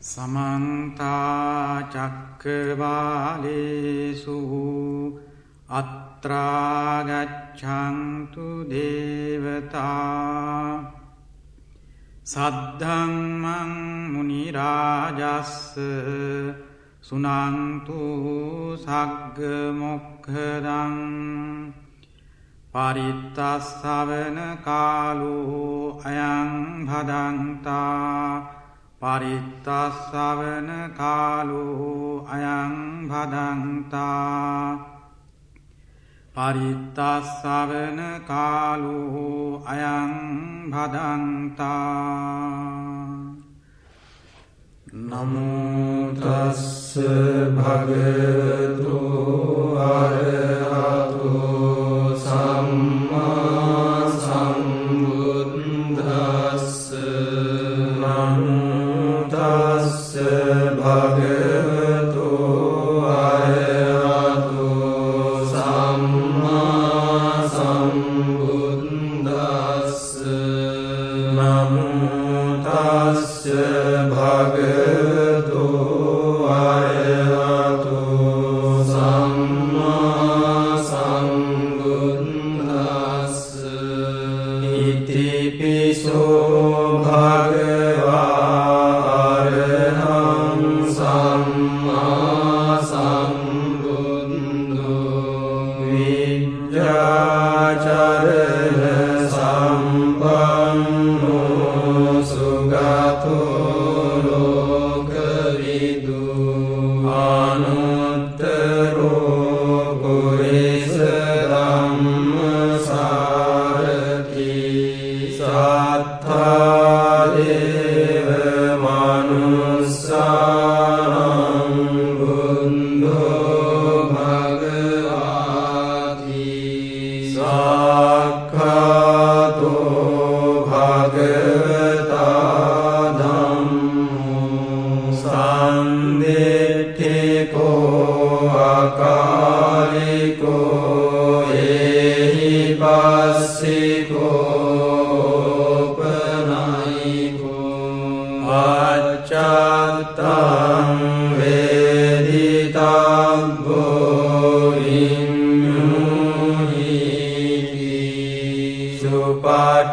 සමන්තාචක්කවාලේසු අත්‍රාගච්ඡන්තු දේවතා සද්ධම්මං මුනිරාජස්ස සුනන්තු සග්ගමොක්හදං පරිත්තස්සවන කාලු අයං හදන්තා පරිත්තස්සවන කාලෝ අයං භදන්තා. පරිත්තස්සවන කාලෝ අයං භදන්තා. නමුතස්ස භගතු අරහ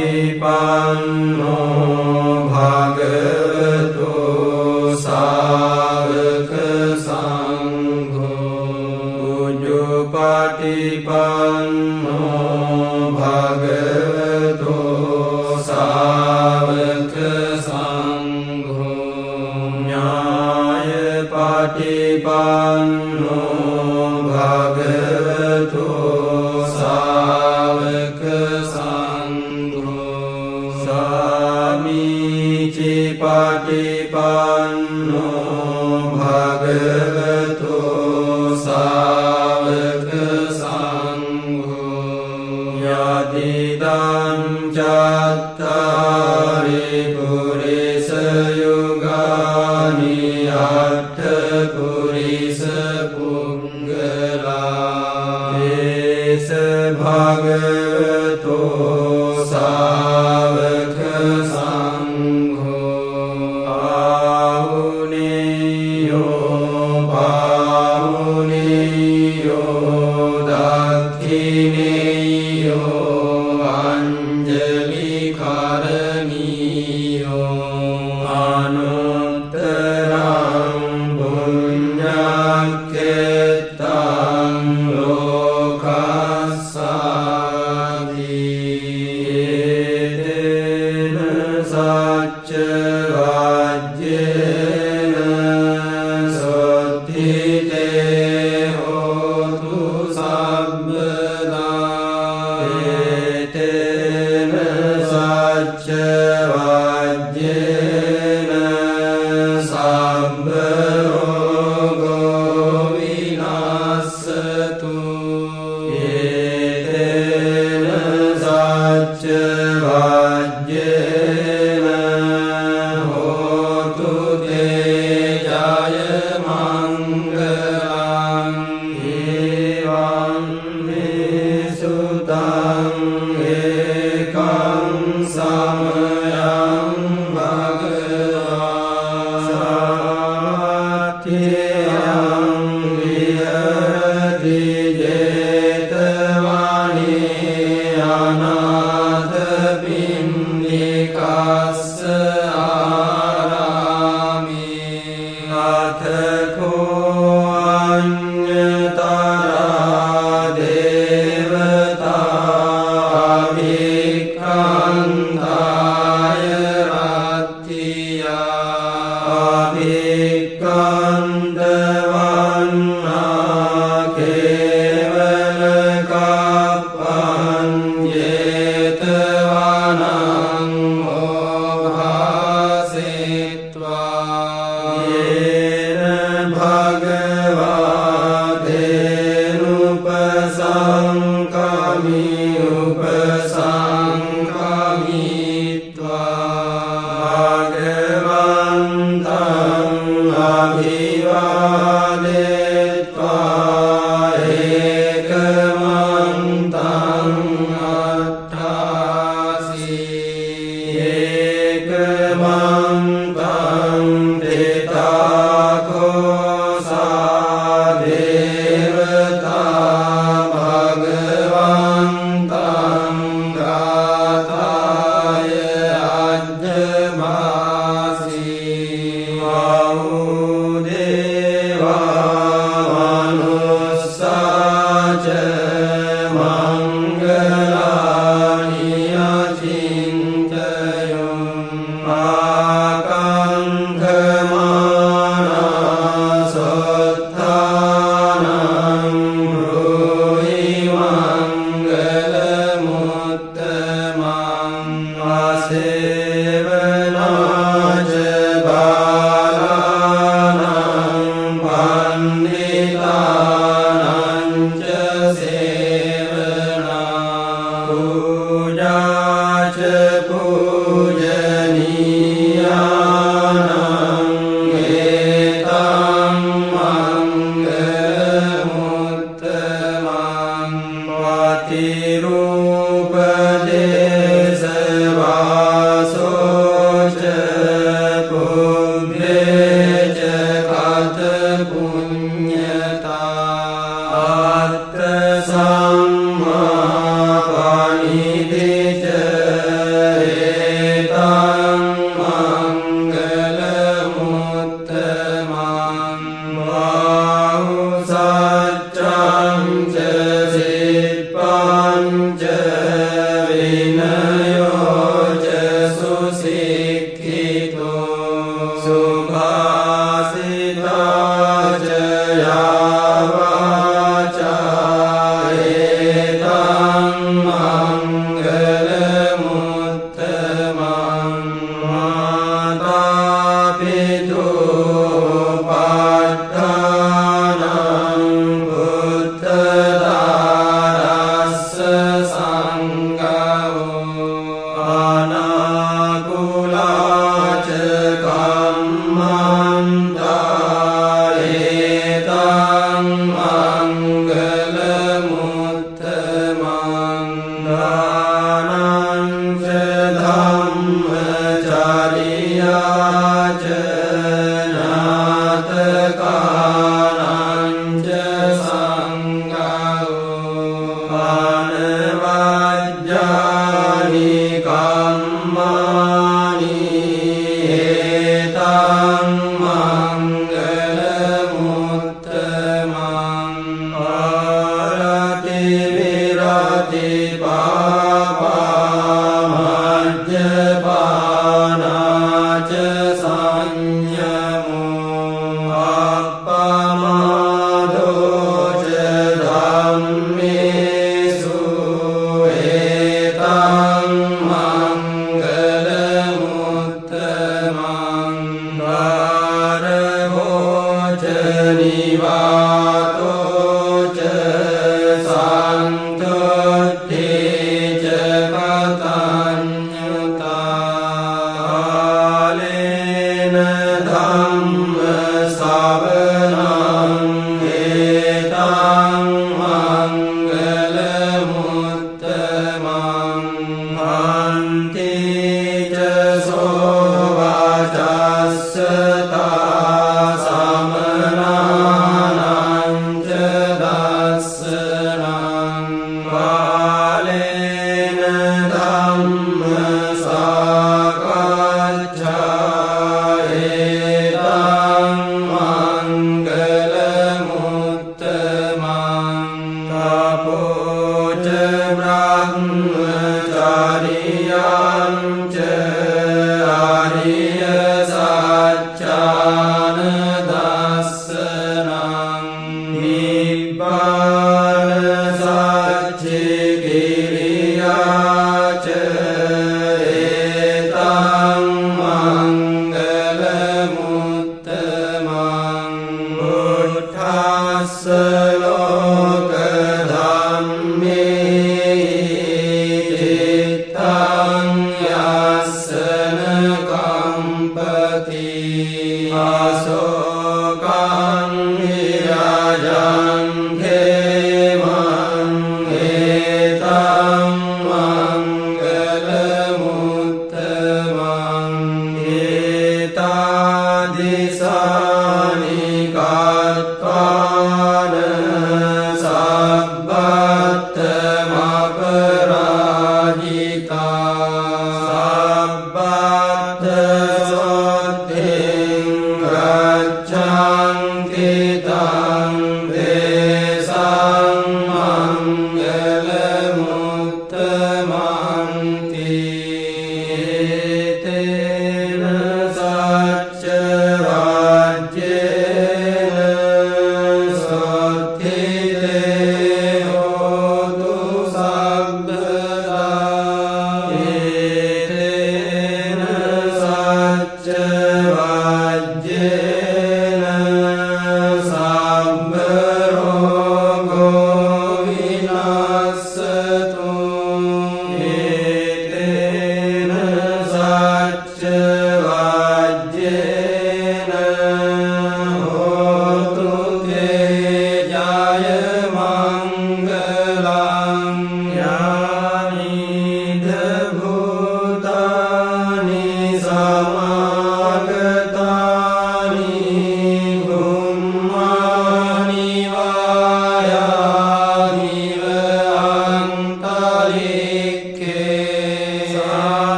පටිපන්නෝ භගවතු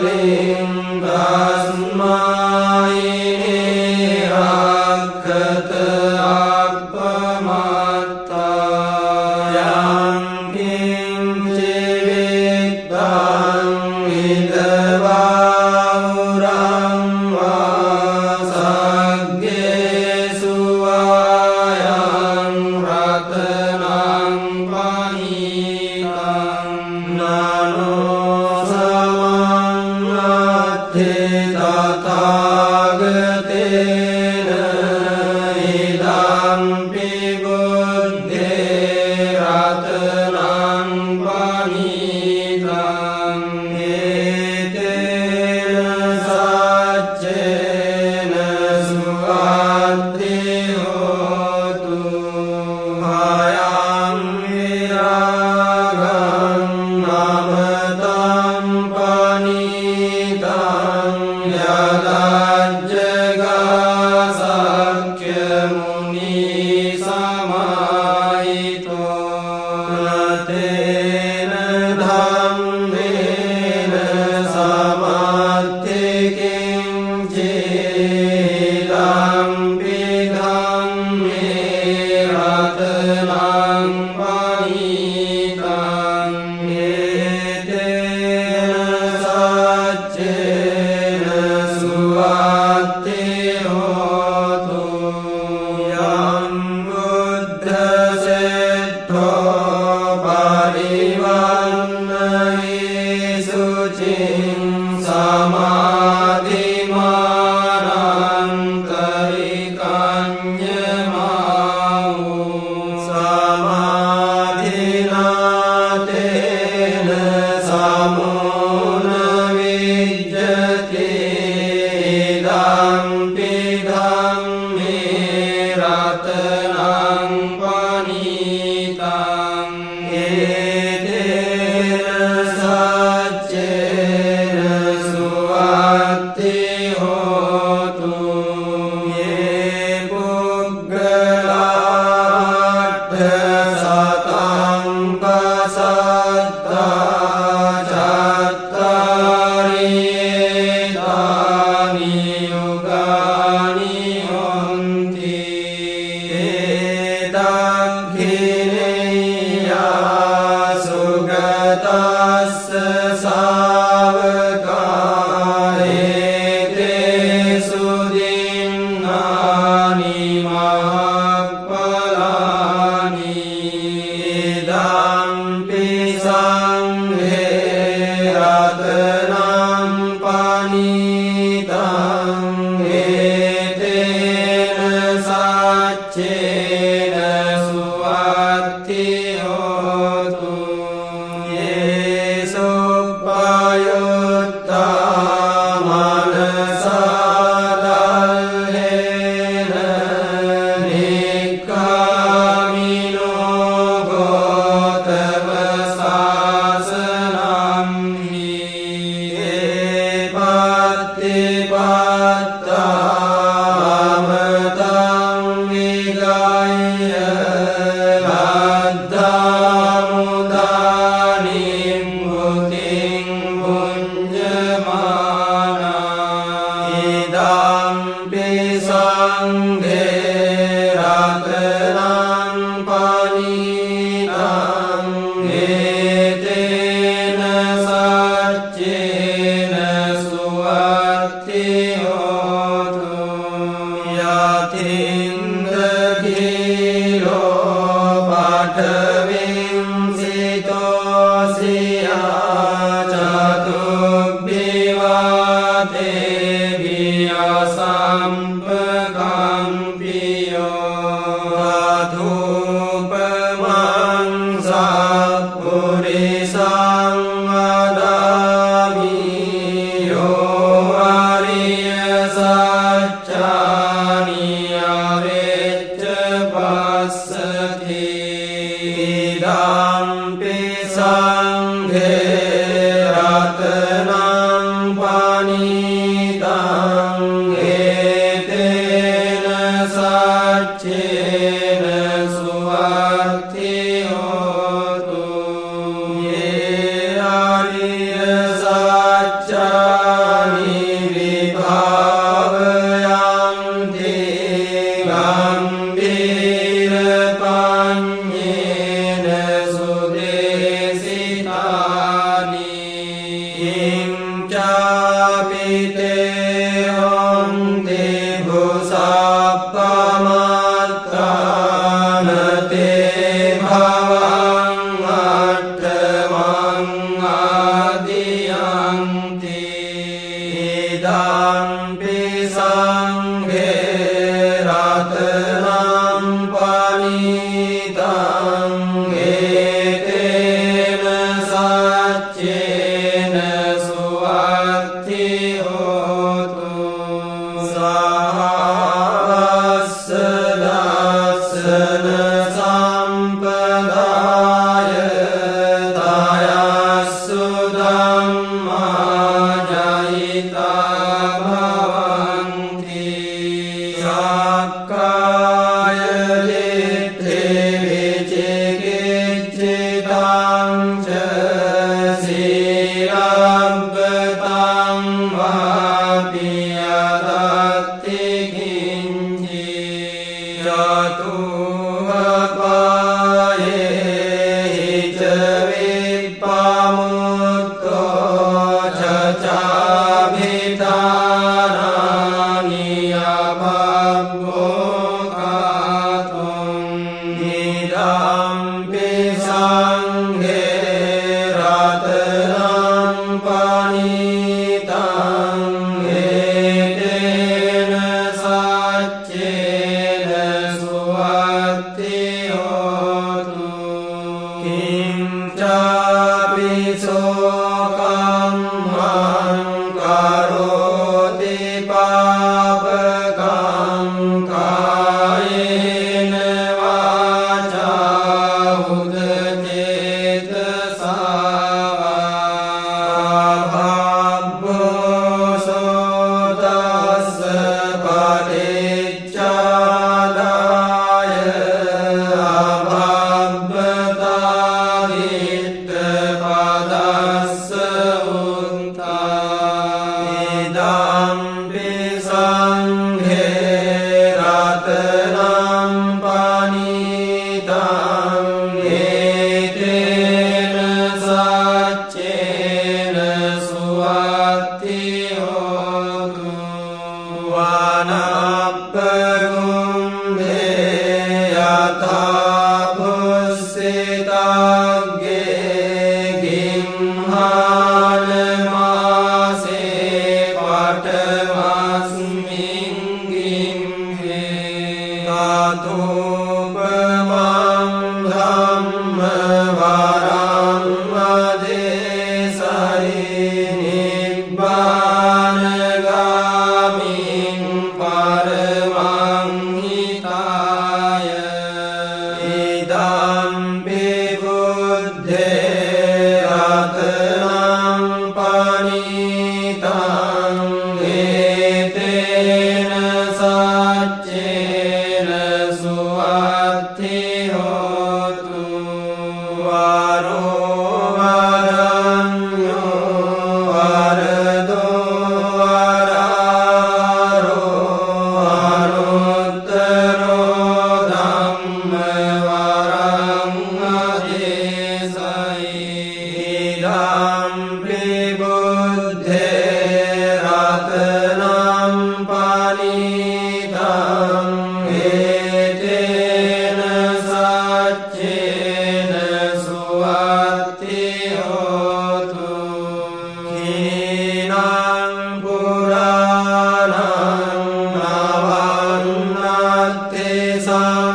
Hare Salam 아빠 أنت sa